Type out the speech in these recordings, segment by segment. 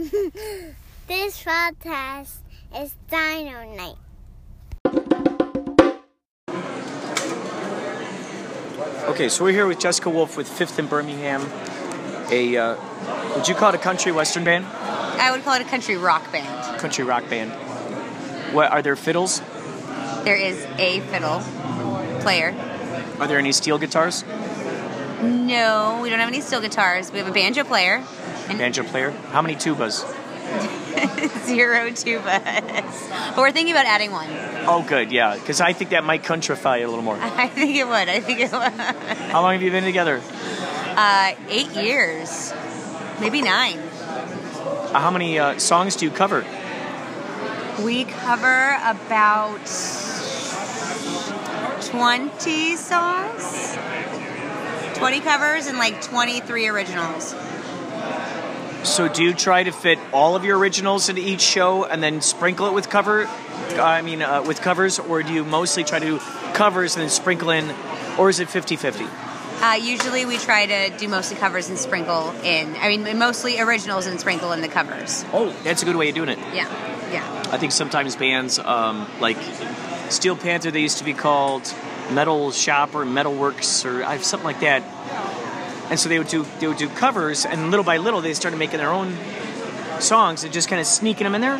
this podcast is Dino Night. Okay, so we're here with Jessica Wolf with Fifth and Birmingham. A uh, would you call it a country western band? I would call it a country rock band. Country rock band. What are there fiddles? There is a fiddle player. Are there any steel guitars? No, we don't have any steel guitars. We have a banjo player. Banjo player? How many tubas? zero tubas. But we're thinking about adding one. Oh, good, yeah, because I think that might countrify you a little more. I think it would. I think it would. How long have you been together? Uh, eight years, maybe nine. Uh, how many uh, songs do you cover? We cover about 20 songs, 20 covers, and like 23 originals. So do you try to fit all of your originals into each show and then sprinkle it with cover? I mean, uh, with covers, or do you mostly try to do covers and then sprinkle in, or is it 50-50? Uh, usually we try to do mostly covers and sprinkle in. I mean, mostly originals and sprinkle in the covers. Oh, that's a good way of doing it. Yeah, yeah. I think sometimes bands um, like Steel Panther, they used to be called Metal Shop or Metal Works or uh, something like that. And so they would do they would do covers, and little by little they started making their own songs and just kind of sneaking them in there.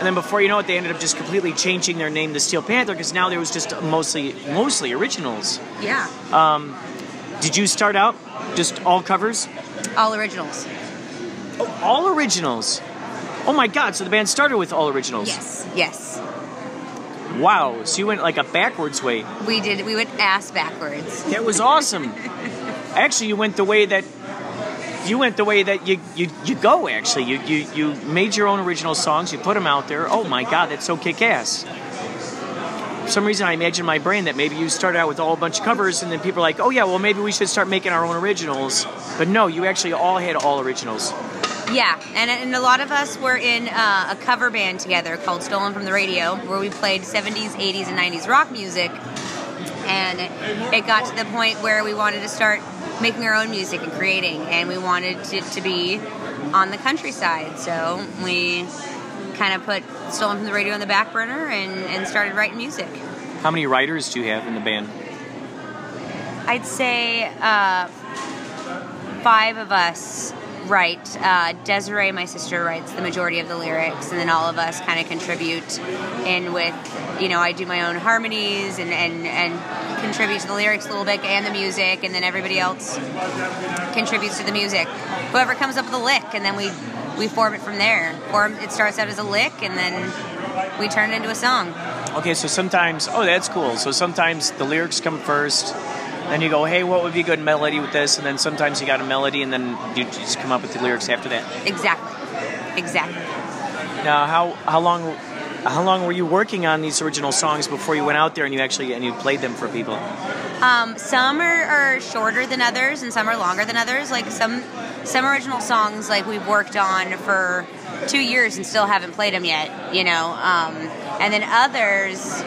And then before you know it, they ended up just completely changing their name to Steel Panther because now there was just mostly mostly originals. Yeah. Um, did you start out just all covers? All originals. Oh, all originals. Oh my God! So the band started with all originals. Yes, yes. Wow. So you went like a backwards way. We did. We went ass backwards. That was awesome. actually, you went the way that you went the way that you you, you go. Actually, you, you you made your own original songs. You put them out there. Oh my God, that's so kick ass. For some reason, I imagine in my brain that maybe you started out with a bunch of covers, and then people are like, "Oh yeah, well maybe we should start making our own originals." But no, you actually all had all originals. Yeah, and, and a lot of us were in uh, a cover band together called Stolen from the Radio, where we played 70s, 80s, and 90s rock music. And it got to the point where we wanted to start making our own music and creating, and we wanted it to be on the countryside. So we kind of put Stolen from the Radio on the back burner and, and started writing music. How many writers do you have in the band? I'd say uh, five of us write. Uh, Desiree, my sister, writes the majority of the lyrics, and then all of us kind of contribute in with, you know, I do my own harmonies and, and, and contribute to the lyrics a little bit and the music, and then everybody else contributes to the music. Whoever comes up with a lick, and then we, we form it from there. Or it starts out as a lick, and then we turn it into a song. Okay, so sometimes, oh, that's cool. So sometimes the lyrics come first, then you go, hey, what would be a good melody with this? And then sometimes you got a melody, and then you just come up with the lyrics after that. Exactly. Exactly. Now, how how long how long were you working on these original songs before you went out there and you actually and you played them for people? Um, some are, are shorter than others, and some are longer than others. Like some some original songs, like we've worked on for two years and still haven't played them yet. You know, um, and then others,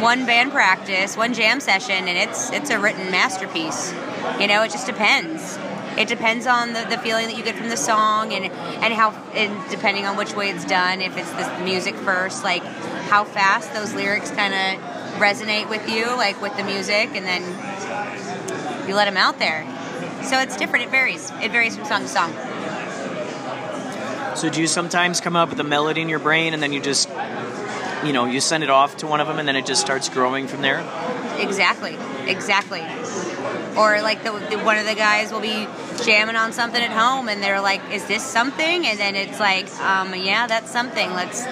one band practice, one jam session, and it's it's a written masterpiece. You know, it just depends. It depends on the, the feeling that you get from the song and and how and depending on which way it's done. If it's the music first, like how fast those lyrics kind of resonate with you, like with the music, and then you let them out there. So it's different. It varies. It varies from song to song. So do you sometimes come up with a melody in your brain and then you just you know you send it off to one of them and then it just starts growing from there? Exactly. Exactly. Or like the, the, one of the guys will be jamming on something at home, and they're like, "Is this something?" And then it's like, um, "Yeah, that's something. Let's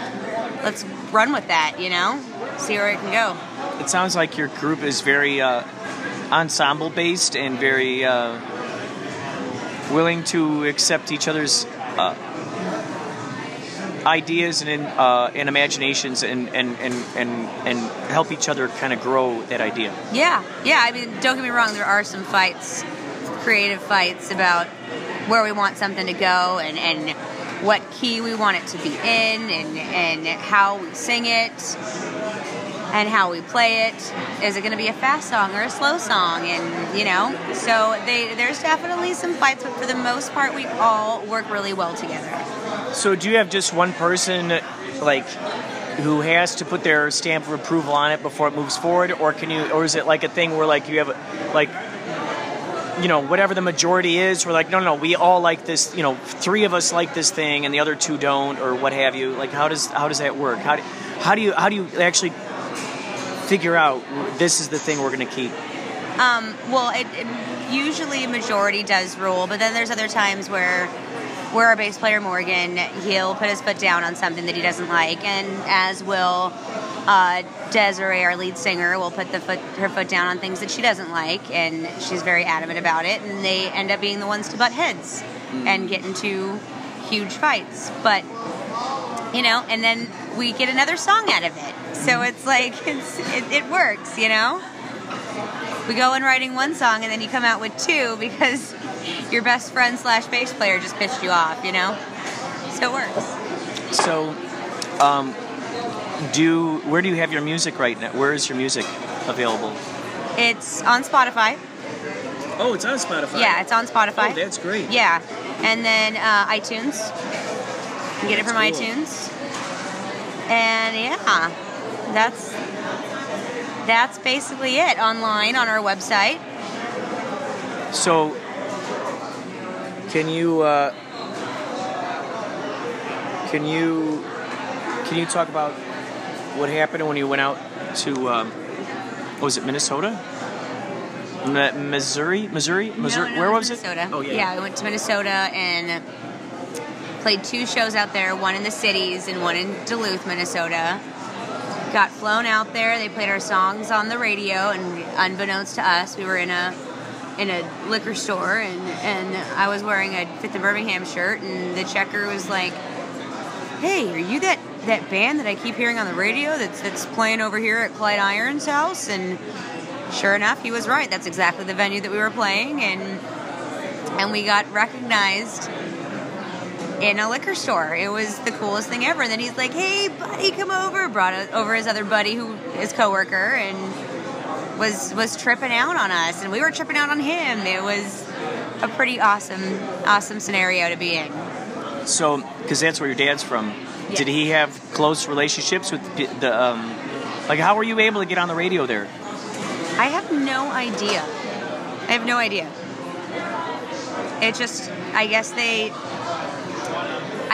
let's run with that." You know, see where it can go. It sounds like your group is very uh, ensemble based and very uh, willing to accept each other's ideas and uh, and imaginations and and, and, and and help each other kind of grow that idea. Yeah, yeah. I mean, don't get me wrong. There are some fights, creative fights about where we want something to go and and what key we want it to be in and and how we sing it. And how we play it. Is it going to be a fast song or a slow song? And you know, so they there's definitely some fights, but for the most part, we all work really well together. So do you have just one person like who has to put their stamp of approval on it before it moves forward, or can you, or is it like a thing where like you have like you know whatever the majority is we're like no no no we all like this you know three of us like this thing and the other two don't or what have you like how does how does that work how do, how do you how do you actually figure out this is the thing we're going to keep Um, well, it, it usually majority does rule, but then there's other times where where our bass player Morgan, he'll put his foot down on something that he doesn't like, and as will uh, Desiree, our lead singer, will put the foot her foot down on things that she doesn't like, and she's very adamant about it, and they end up being the ones to butt heads and get into huge fights. But you know, and then we get another song out of it, so it's like it's, it, it works, you know we go in writing one song and then you come out with two because your best friend slash bass player just pissed you off, you know? So it works. so um, do where do you have your music right now where is your music available It's on Spotify. oh it's on spotify Yeah, it's on Spotify. oh that's great Yeah. And then uh, iTunes. Can get it from cool. iTunes. And yeah, that's that's basically it online on our website. So, can you uh, can you can you talk about what happened when you went out to um, what was it Minnesota, Mi- Missouri, Missouri, Missouri? No, no, Where was Minnesota. it? Oh yeah. Yeah, I went to Minnesota and played two shows out there, one in the cities and one in Duluth, Minnesota. Got flown out there. They played our songs on the radio, and unbeknownst to us, we were in a in a liquor store, and and I was wearing a Fifth and Birmingham shirt, and the checker was like, "Hey, are you that that band that I keep hearing on the radio that's that's playing over here at Clyde Iron's house?" And sure enough, he was right. That's exactly the venue that we were playing, and and we got recognized in a liquor store. It was the coolest thing ever. And then he's like, "Hey, buddy, come over." Brought over his other buddy, who his coworker, and was was tripping out on us, and we were tripping out on him. It was a pretty awesome, awesome scenario to be in. So, because that's where your dad's from, Yeah. did he have close relationships with the, the um, like? How were you able to get on the radio there? I have no idea. I have no idea. It just, I guess they,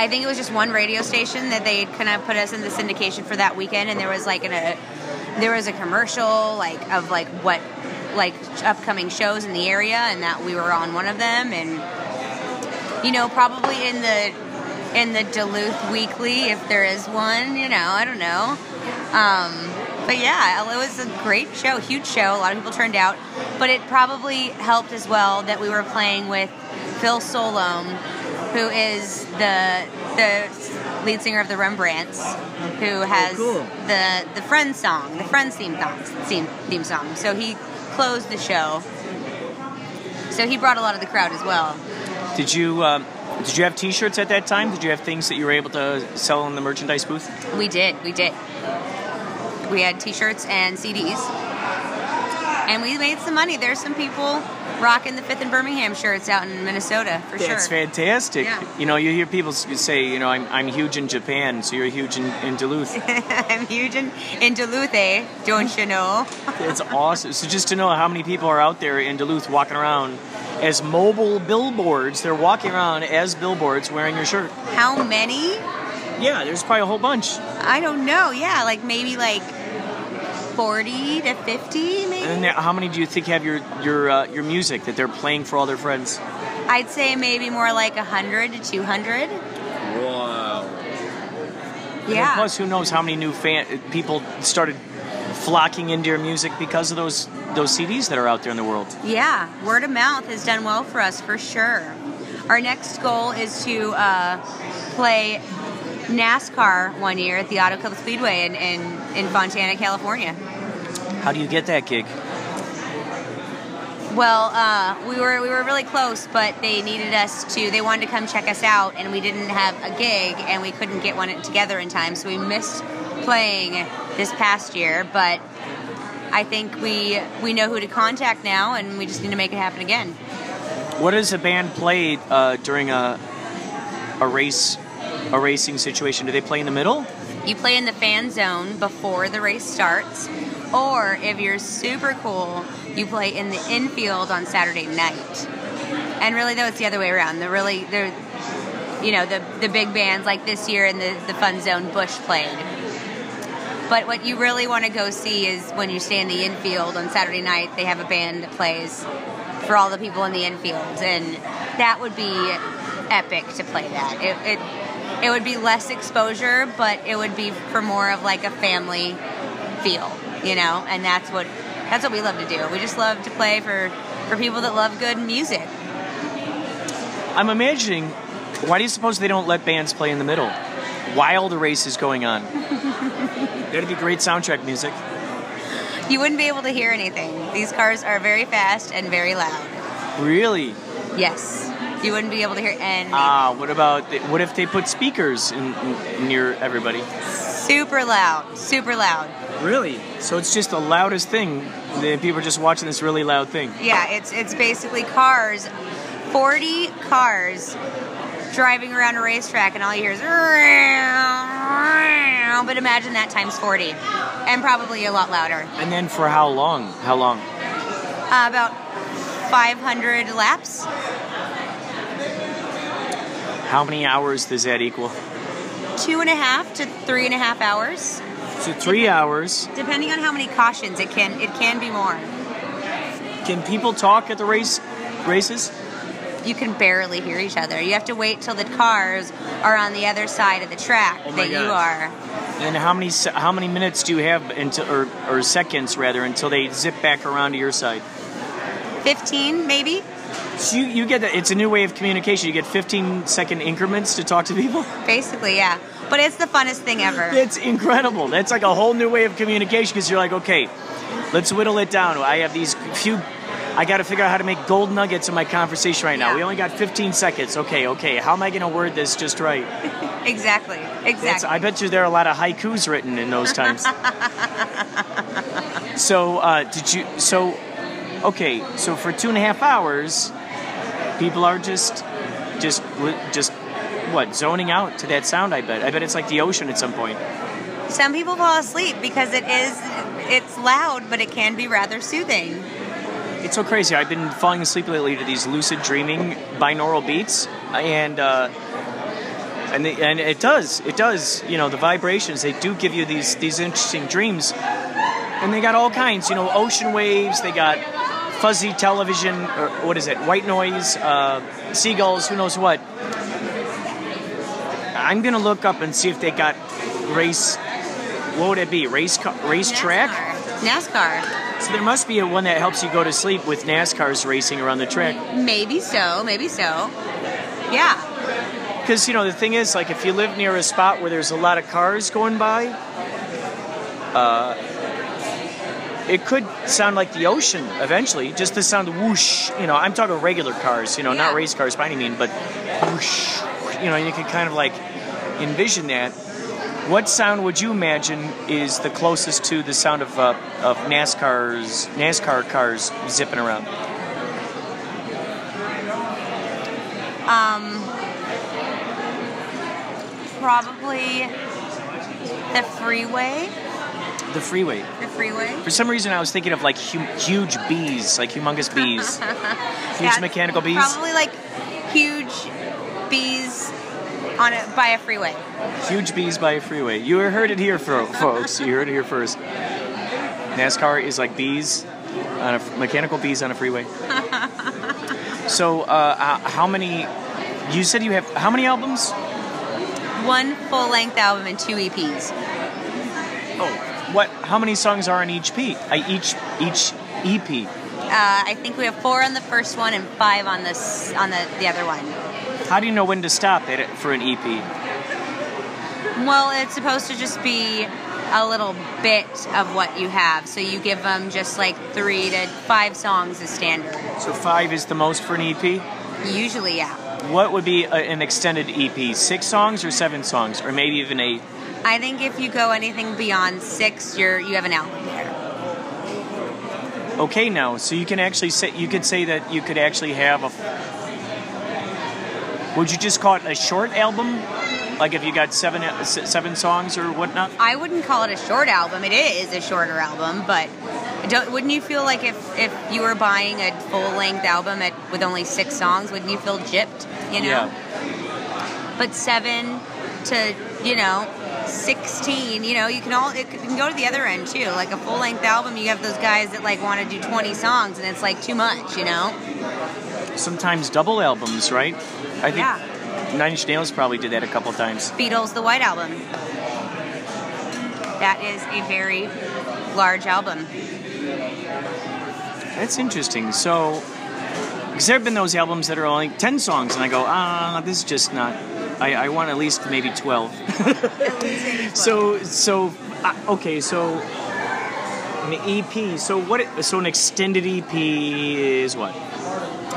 I think it was just one radio station that they kind of put us in the syndication for that weekend, and there was like an, a, there was a commercial like of like what, like upcoming shows in the area, and that we were on one of them, and you know probably in the, in the Duluth Weekly if there is one, you know, I don't know. Um, but yeah, it was a great show, huge show. A lot of people turned out, but it probably helped as well that we were playing with Phil Solem, who is the the lead singer of the Rembrandts, who has cool. the the Friends song, the Friends theme song, theme, theme song. So he closed the show. So he brought a lot of the crowd as well. Did you um, did you have T-shirts at that time? Did you have things that you were able to sell in the merchandise booth? We did, we did. We had T-shirts and CDs, and we made some money. There's some people rocking the Fifth and Birmingham shirts out in Minnesota for That's sure. That's fantastic. Yeah. You know, you hear people say, you know, I'm, I'm huge in Japan, so you're huge in, in Duluth. I'm huge in, in Duluth, eh? Don't you know? it's awesome. So just to know how many people are out there in Duluth walking around as mobile billboards, they're walking around as billboards wearing your shirt. How many? Yeah, there's probably a whole bunch. I don't know. Yeah, like maybe like forty to fifty, maybe. And how many do you think have your your uh, your music that they're playing for all their friends? I'd say maybe more like hundred to two hundred. Wow. And Yeah. plus, who knows how many new fan people started flocking into your music because of those those CDs that are out there in the world. Yeah, word of mouth has done well for us for sure. Our next goal is to uh, play NASCAR one year at the Auto Club Speedway in, in, in Fontana, California. How do you get that gig? Well, uh, we were we were really close, but they needed us to. They wanted to come check us out, and we didn't have a gig, and we couldn't get one together in time, so we missed playing this past year, but I think we we know who to contact now, and we just need to make it happen again. What does a band play uh, during a a race a racing situation? Do they play in the middle? You play in the fan zone before the race starts, or if you're super cool, you play in the infield on Saturday night. And really, though, it's the other way around. The really, the you know, the the big bands like this year in the the fun zone, Bush played. But what you really want to go see is when you stay in the infield on Saturday night. They have a band that plays for all the people in the infield, and that would be epic to play that. It, it it would be less exposure, but it would be for more of like a family feel, you know. And that's what that's what we love to do. We just love to play for for people that love good music. I'm imagining. Why do you suppose they don't let bands play in the middle while the race is going on? That'd be great soundtrack music. You wouldn't be able to hear anything. These cars are very fast and very loud. Really? Yes, you wouldn't be able to hear anything. Ah, what about what if they put speakers in, in, near everybody? super loud, super loud. Really? So it's just the loudest thing. The people are just watching this really loud thing. Yeah, it's it's basically cars, forty cars driving around a racetrack, and all you hear is. But imagine that times forty, and probably a lot louder. And then for how long? How long? Uh, about five hundred laps. How many hours does that equal? Two and a half to three and a half hours, So three hours. depending on how many cautions. It can it can be more. Can people talk at the race races? You can barely hear each other. You have to wait till the cars are on the other side of the track Oh that you are. And how many how many minutes do you have until or, or seconds rather until they zip back around to your side? 15 maybe So you, you get that it's a new way of communication. You get 15 second increments to talk to people. basically yeah but it's the funnest thing ever It's incredible. That's like a whole new way of communication because you're like, okay, let's whittle it down. I have these few. I got to figure out how to make gold nuggets in my conversation right now. Yeah. We only got 15 seconds. Okay, okay. How am I going to word this just right? exactly That's, exactly I bet you there are a lot of haikus written in those times. so, uh, did you? So, okay. So for two and a half hours, people are just, just, just, what? Zoning out to that sound. I bet. I bet it's like the ocean at some point. some people fall asleep because it is it's loud but it can be rather soothing It's so crazy. I've been falling asleep lately to these lucid dreaming binaural beats, and uh, and they, and it does, it does. You know, the vibrations they do give you these these interesting dreams, and they got all kinds. You know, ocean waves. They got fuzzy television, or what is it? White noise, uh, seagulls. Who knows what? I'm gonna look up and see if they got race. What would it be? Race race track. NASCAR. So there must be a one that helps you go to sleep with NASCARs racing around the track. maybe so maybe so yeah Because you know the thing is, like if you live near a spot where there's a lot of cars going by, uh, it could sound like the ocean eventually. Just the sound of whoosh. You know, I'm talking regular cars. You know, not race cars by any means, but whoosh. You know, you can kind of like envision that. What sound would you imagine is the closest to the sound of uh, of NASCAR's NASCAR cars zipping around? um probably the freeway The freeway. the freeway For some reason, I was thinking of like hu- huge bees, like humongous bees, huge Yeah, mechanical bees. Probably like huge bees on a, by a freeway. Huge bees by a freeway. You heard it here, fo- folks. You heard it here first. NASCAR is like bees on a mechanical bees on a freeway. so, uh, how many? You said you have how many albums? One full length album and two EPs. What? How many songs are in each P? Uh, each each EP. Uh, I think we have four on the first one and five on this on the, the other one. How do you know when to stop it for an EP? Well, it's supposed to just be a little bit of what you have. So you give them just like three to five songs as standard. So five is the most for an EP. Usually, yeah. What would be a, an extended EP? Six songs or seven songs, or maybe even eight? I think if you go anything beyond six, you're you have an album there. Okay, now, so you can actually say you could say that you could actually have a. Would you just call it a short album? Like if you got seven uh, seven songs or whatnot? I wouldn't call it a short album. It is a shorter album, but don't, wouldn't you feel like if, if you were buying a full length album at, with only six songs, wouldn't you feel gypped? You know. Yeah. But seven to you know 16 you know you can all it can go to the other end too like a full length album you have those guys that like want to do 20 songs and it's like too much you know Sometimes double albums, right? I think yeah Nine Inch Nails probably did that a couple times. beatles the white album that is a very large album That's interesting. So, because there have been those albums that are only 10 songs, and I go, ah, this is just not. I, I want at least maybe 12. so, so, uh, okay, so an EP. So, what? it- So, an extended EP is what?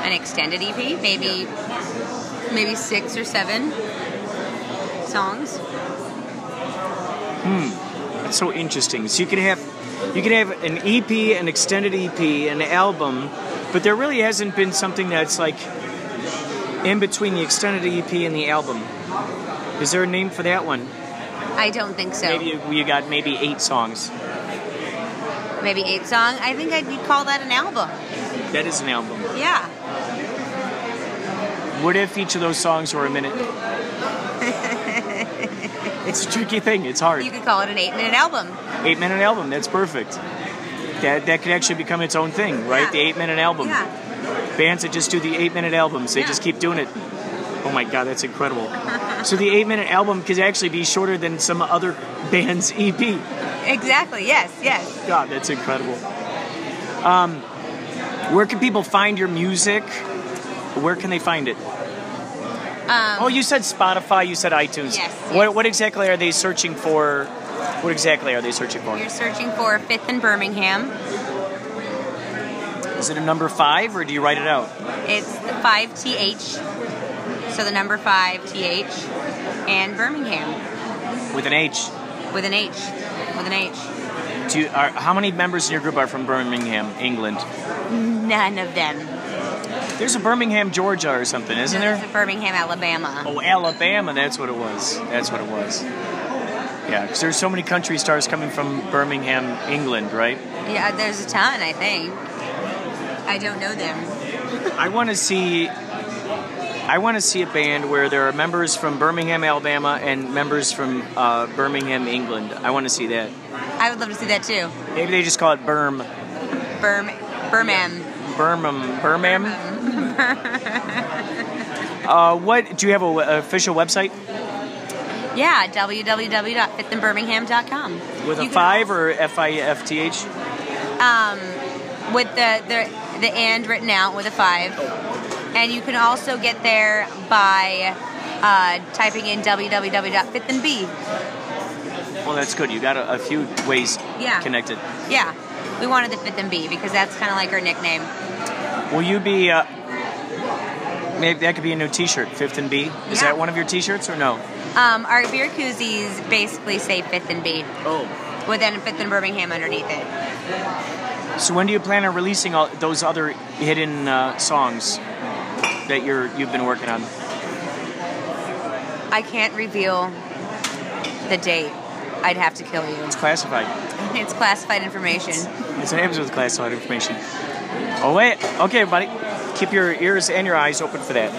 an extended ep maybe maybe six or seven songs Hmm, That's so interesting. So, you could have. You can have an EP, an extended EP, an album, but there really hasn't been something that's like in between the extended EP and the album. Is there a name for that one? i don't think so Maybe you got maybe eight songs. maybe eight song i think i'd you'd call that an album That is an album. yeah What if each of those songs were a minute? it's a tricky thing. It's hard. you could call it an eight minute album Eight minute album. That's perfect. That that could actually become its own thing, right? Yeah. The eight minute album. yeah Bands that just do the eight minute albums. They Yeah. just keep doing it. Oh my god, that's incredible. so the eight minute album could actually be shorter than some other band's EP. exactly yes yes God, that's incredible. Um, where can people find your music? Where can they find it? um, Oh, you said Spotify. You said iTunes. Yes, What, yes. what exactly are they searching for? What exactly are they searching for? You're searching for Fifth and Birmingham. Is it a number five, or do you write it out? It's the five TH. So the number five TH and Birmingham With an H. with an H. With an H. Do you, are, how many members in your group are from Birmingham, England? None of them. There's a Birmingham, Georgia, or something, isn't There's there? a Birmingham, Alabama. Oh, Alabama. That's what it was. That's what it was. Yeah, because there's so many country stars coming from Birmingham, England, right? Yeah, there's a ton, I think. I don't know them. I want to see. I want to see a band where there are members from Birmingham, Alabama, and members from uh, Birmingham, England. I want to see that. I would love to see that too. Maybe they just call it Berm. Berm, Birmingham. Birmingham, Birmingham. uh, what do you have a w- official website Yeah, www.fithandbirmingham.com. with a You can five or F I F T H? um, with the, the the and written out with a five, and you can also get there by uh, typing in www.fithandb. Well, that's good. You got a, a few ways Yeah. connected. Yeah, we wanted the Fifth and B because that's kind of like our nickname. Will you be? Uh, maybe that could be a new T-shirt. Fifth and B. Is Yeah. that one of your T-shirts or no? Um, our beer koozies basically say Fifth and B Oh. with then Fifth and Birmingham underneath it. So when do you plan on releasing all those other hidden uh, songs that you're you've been working on? I can't reveal the date. I'd have to kill you. It's classified. It's classified information. It's an happens with classified information. Oh wait, okay, everybody, keep your ears and your eyes open for that.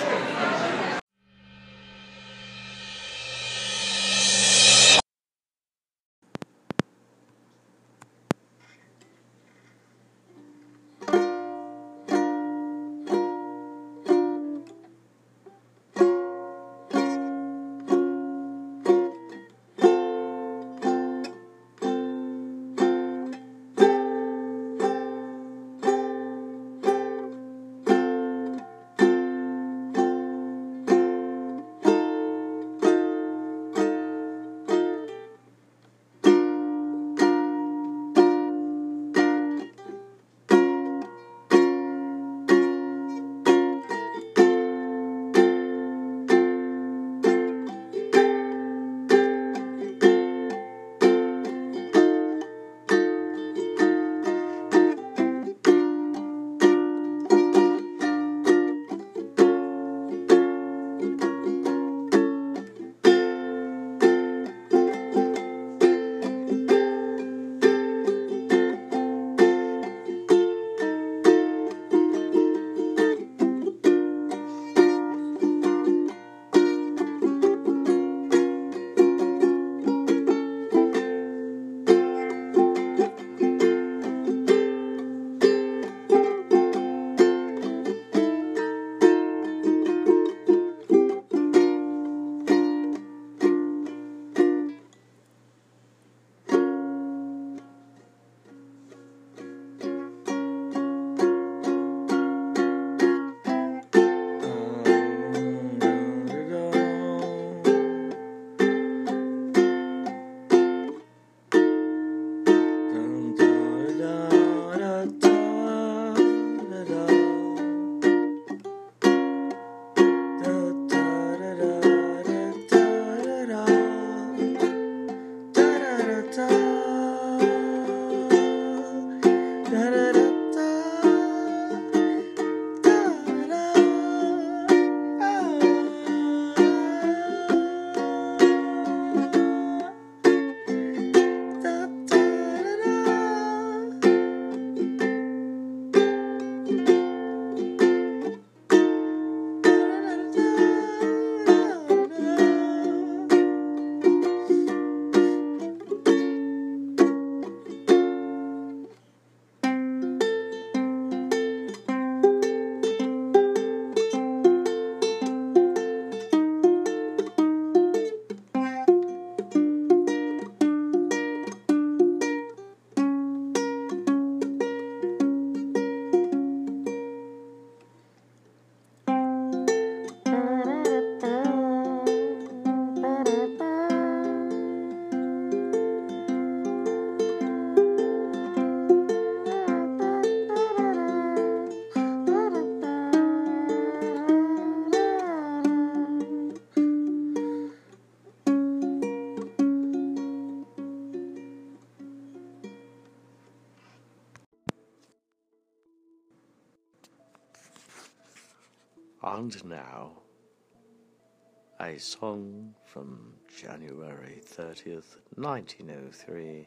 A song from January 30th, 1903,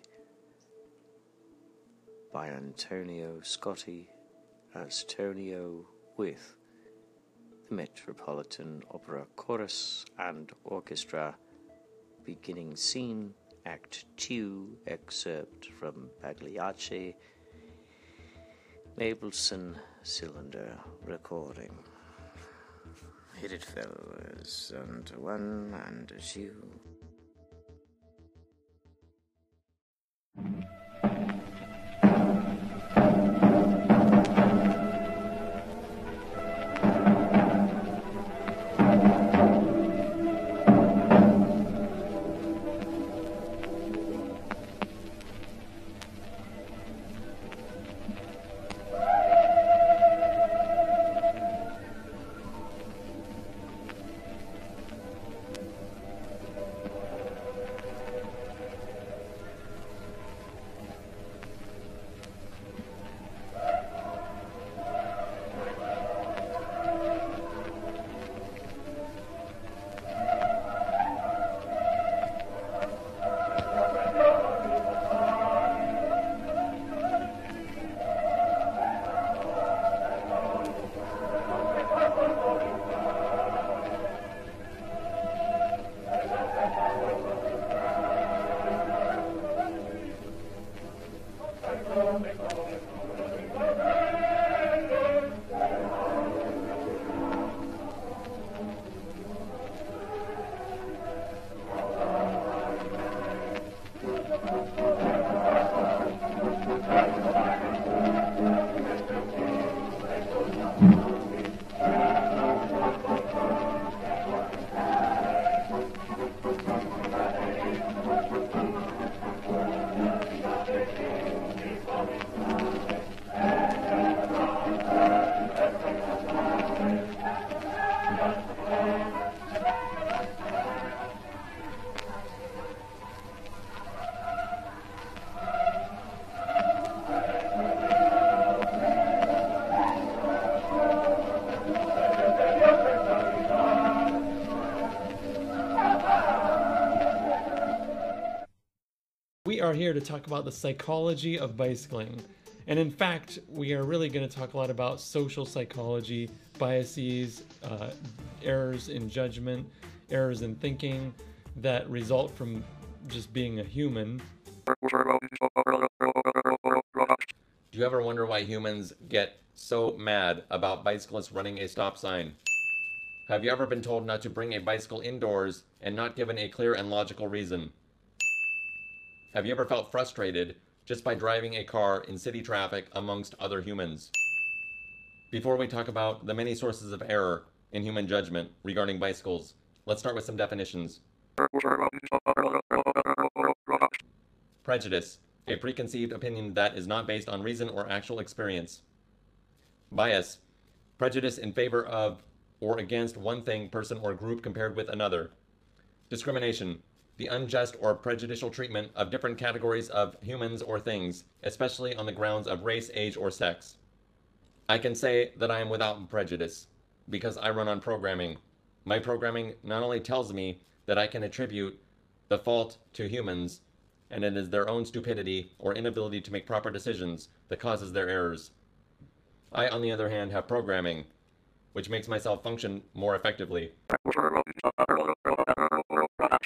by Antonio Scotti as Tonio with the Metropolitan Opera Chorus and Orchestra, beginning scene, Act 2, excerpt from Pagliacci, Mapleson Cylinder recording. Hit it, fellas, and one and a two. Are here to talk about the psychology of bicycling. And in fact, we are really going to talk a lot about social psychology, biases, uh, errors in judgment, errors in thinking that result from just being a human. Do you ever wonder why humans get so mad about bicyclists running a stop sign? Have you ever been told not to bring a bicycle indoors and not given a clear and logical reason? Have you ever felt frustrated just by driving a car in city traffic amongst other humans? Before we talk about the many sources of error in human judgment regarding bicycles, let's start with some definitions. Prejudice, a preconceived opinion that is not based on reason or actual experience. Bias, prejudice in favor of or against one thing, person, or group compared with another. Discrimination, the unjust or prejudicial treatment of different categories of humans or things, especially on the grounds of race, age, or sex. I can say that I am without prejudice because I run on programming. My programming not only tells me that I can attribute the fault to humans and it is their own stupidity or inability to make proper decisions that causes their errors. I, on the other hand, have programming, which makes myself function more effectively.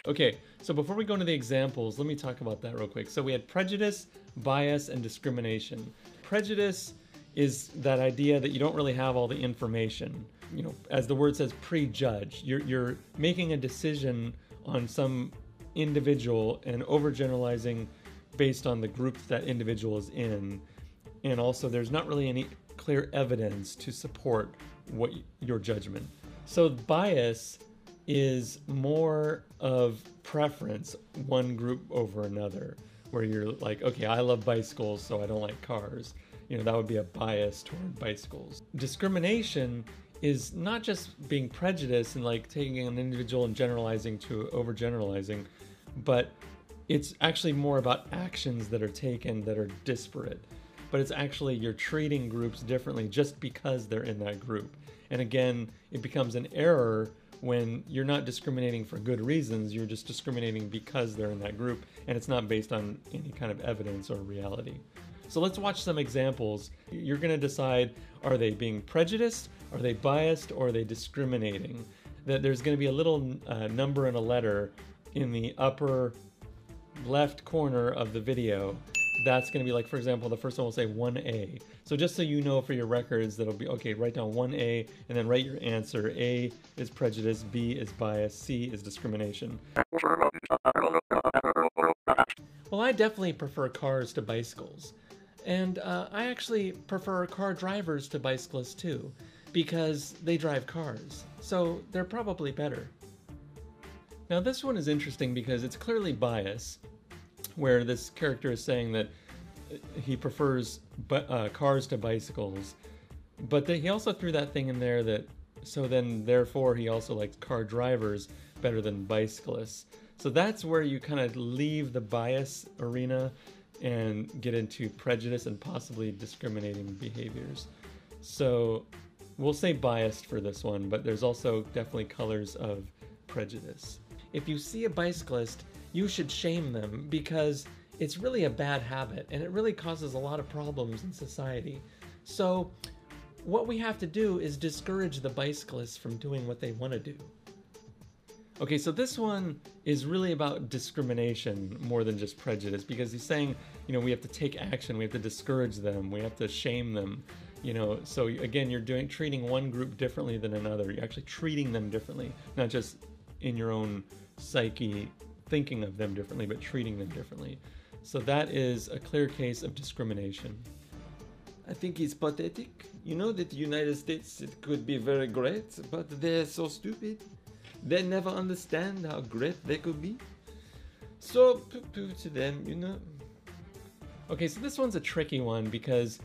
Okay, so before we go into the examples, let me talk about that real quick. So we had prejudice, bias, and discrimination. Prejudice is that idea that you don't really have all the information. You know, as the word says, prejudge. You're, you're making a decision on some individual and overgeneralizing based on the group that individual is in. And also, there's not really any clear evidence to support what your judgment. So bias is more of preference one group over another where you're like okay i love bicycles so i don't like cars. You know that would be a bias toward bicycles. Discrimination is not just being prejudiced and like taking an individual and generalizing to overgeneralizing but it's actually more about actions that are taken that are disparate. But it's actually you're treating groups differently just because they're in that group. And again, it becomes an error when you're not discriminating for good reasons, you're just discriminating because they're in that group, and it's not based on any kind of evidence or reality. So let's watch some examples. You're going to decide are they being prejudiced, are they biased, or are they discriminating? That there's going to be a little uh, number and a letter in the upper left corner of the video. That's going to be like, for example, the first one will say 1A. So just so you know for your records, that'll be okay, write down 1A and then write your answer. A is prejudice, B is bias, C is discrimination. Well, I definitely prefer cars to bicycles. And uh, I actually prefer car drivers to bicyclists too, because they drive cars. So they're probably better. Now, this one is interesting because it's clearly bias, where this character is saying that he prefers uh, cars to bicycles, but that he also threw that thing in there that so then therefore he also likes car drivers better than bicyclists. So that's where you kind of leave the bias arena and get into prejudice and possibly discriminating behaviors. So we'll say biased for this one, but there's also definitely colors of prejudice. If you see a bicyclist, you should shame them because it's really a bad habit and it really causes a lot of problems in society. So, what we have to do is discourage the bicyclists from doing what they want to do. Okay, so this one is really about discrimination more than just prejudice because he's saying, you know, we have to take action, we have to discourage them, we have to shame them, you know. So again, you're doing treating one group differently than another. You're actually treating them differently, not just in your own psyche thinking of them differently, but treating them differently. So that is a clear case of discrimination. I think it's pathetic. You know that the United States it could be very great, but they're so stupid. They never understand how great they could be. So poo poo to them, you know. Okay, so this one's a tricky one because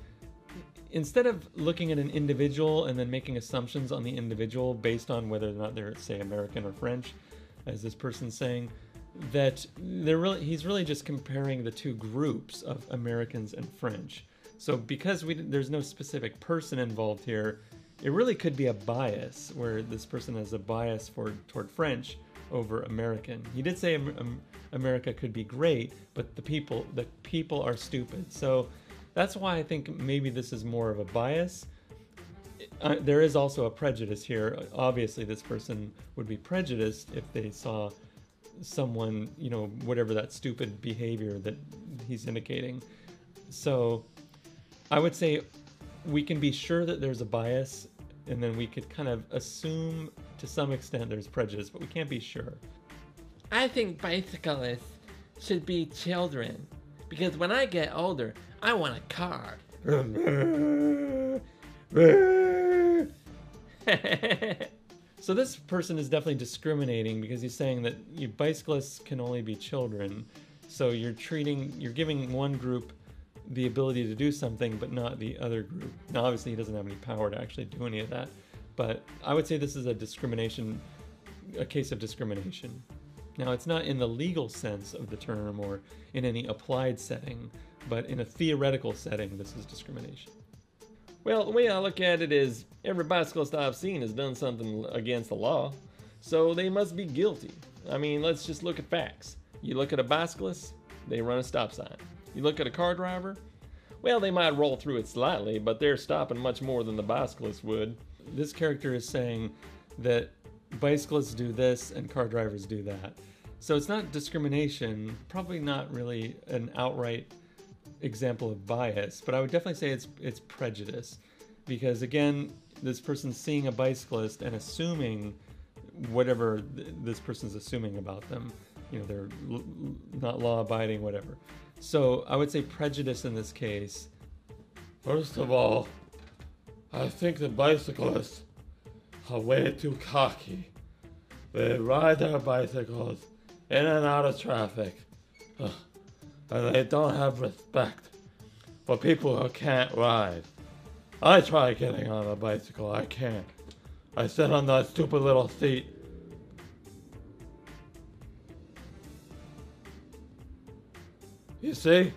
instead of looking at an individual and then making assumptions on the individual based on whether or not they're, say, American or French, as this person's saying, that they're really he's really just comparing the two groups of Americans and French. So because we there's no specific person involved here, it really could be a bias where this person has a bias for toward French over American. He did say America could be great, but the people the people are stupid. So that's why I think maybe this is more of a bias. Uh, there is also a prejudice here. Obviously, this person would be prejudiced if they saw someone, you know, whatever that stupid behavior that he's indicating. So I would say we can be sure that there's a bias, and then we could kind of assume to some extent there's prejudice, but we can't be sure. I think bicyclists should be children because when I get older, I want a car. So this person is definitely discriminating because he's saying that you, bicyclists can only be children. So you're treating, you're giving one group the ability to do something, but not the other group. Now, obviously, he doesn't have any power to actually do any of that. But I would say this is a discrimination, a case of discrimination. Now, it's not in the legal sense of the term or in any applied setting, but in a theoretical setting, this is discrimination. Well, the way I look at it is every bicyclist I've seen has done something against the law, so they must be guilty. I mean, let's just look at facts. You look at a bicyclist, they run a stop sign. You look at a car driver, well, they might roll through it slightly, but they're stopping much more than the bicyclist would. This character is saying that bicyclists do this and car drivers do that. So it's not discrimination, probably not really an outright example of bias, but I would definitely say it's it's prejudice because again, this person's seeing a bicyclist and assuming whatever th- this person's assuming about them. You know, they're l- not law abiding, whatever. So I would say prejudice in this case. First of all, I think the bicyclists are way too cocky. They ride their bicycles in and out of traffic. Ugh. And they don't have respect for people who can't ride. I try getting on a bicycle, I can't. I sit on that stupid little seat. You see?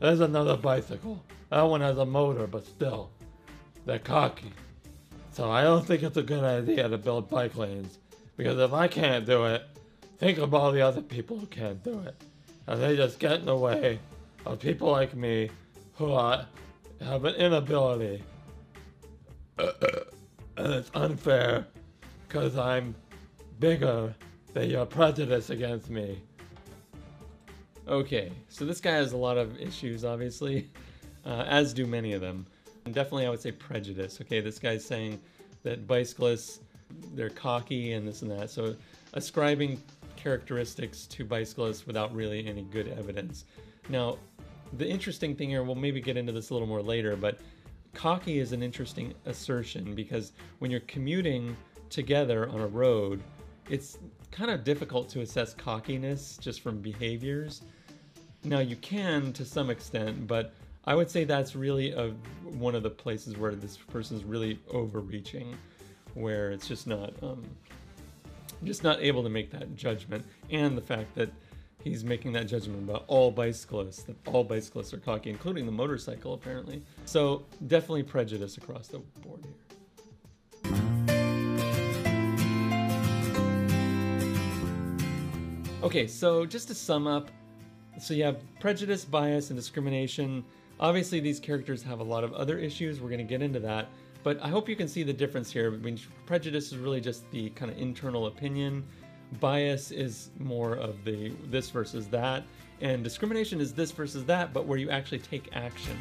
There's another bicycle. That one has a motor, but still, they're cocky. So I don't think it's a good idea to build bike lanes. Because if I can't do it, think of all the other people who can't do it. And they just get in the way of people like me who are, have an inability. and it's unfair because I'm bigger than your prejudice against me. Okay, so this guy has a lot of issues, obviously, uh, as do many of them. And definitely, I would say prejudice. Okay, this guy's saying that bicyclists, they're cocky and this and that. So, ascribing characteristics to bicyclists without really any good evidence. Now, the interesting thing here, we'll maybe get into this a little more later, but cocky is an interesting assertion because when you're commuting together on a road, it's kind of difficult to assess cockiness just from behaviors. Now, you can to some extent, but I would say that's really a, one of the places where this person's really overreaching, where it's just not um, just not able to make that judgment, and the fact that he's making that judgment about all bicyclists, that all bicyclists are cocky, including the motorcycle, apparently. So definitely prejudice across the board here. Okay, so just to sum up, so you have prejudice, bias, and discrimination. Obviously, these characters have a lot of other issues. We're going to get into that. But I hope you can see the difference here. I mean, prejudice is really just the kind of internal opinion. Bias is more of the this versus that. And discrimination is this versus that, but where you actually take action.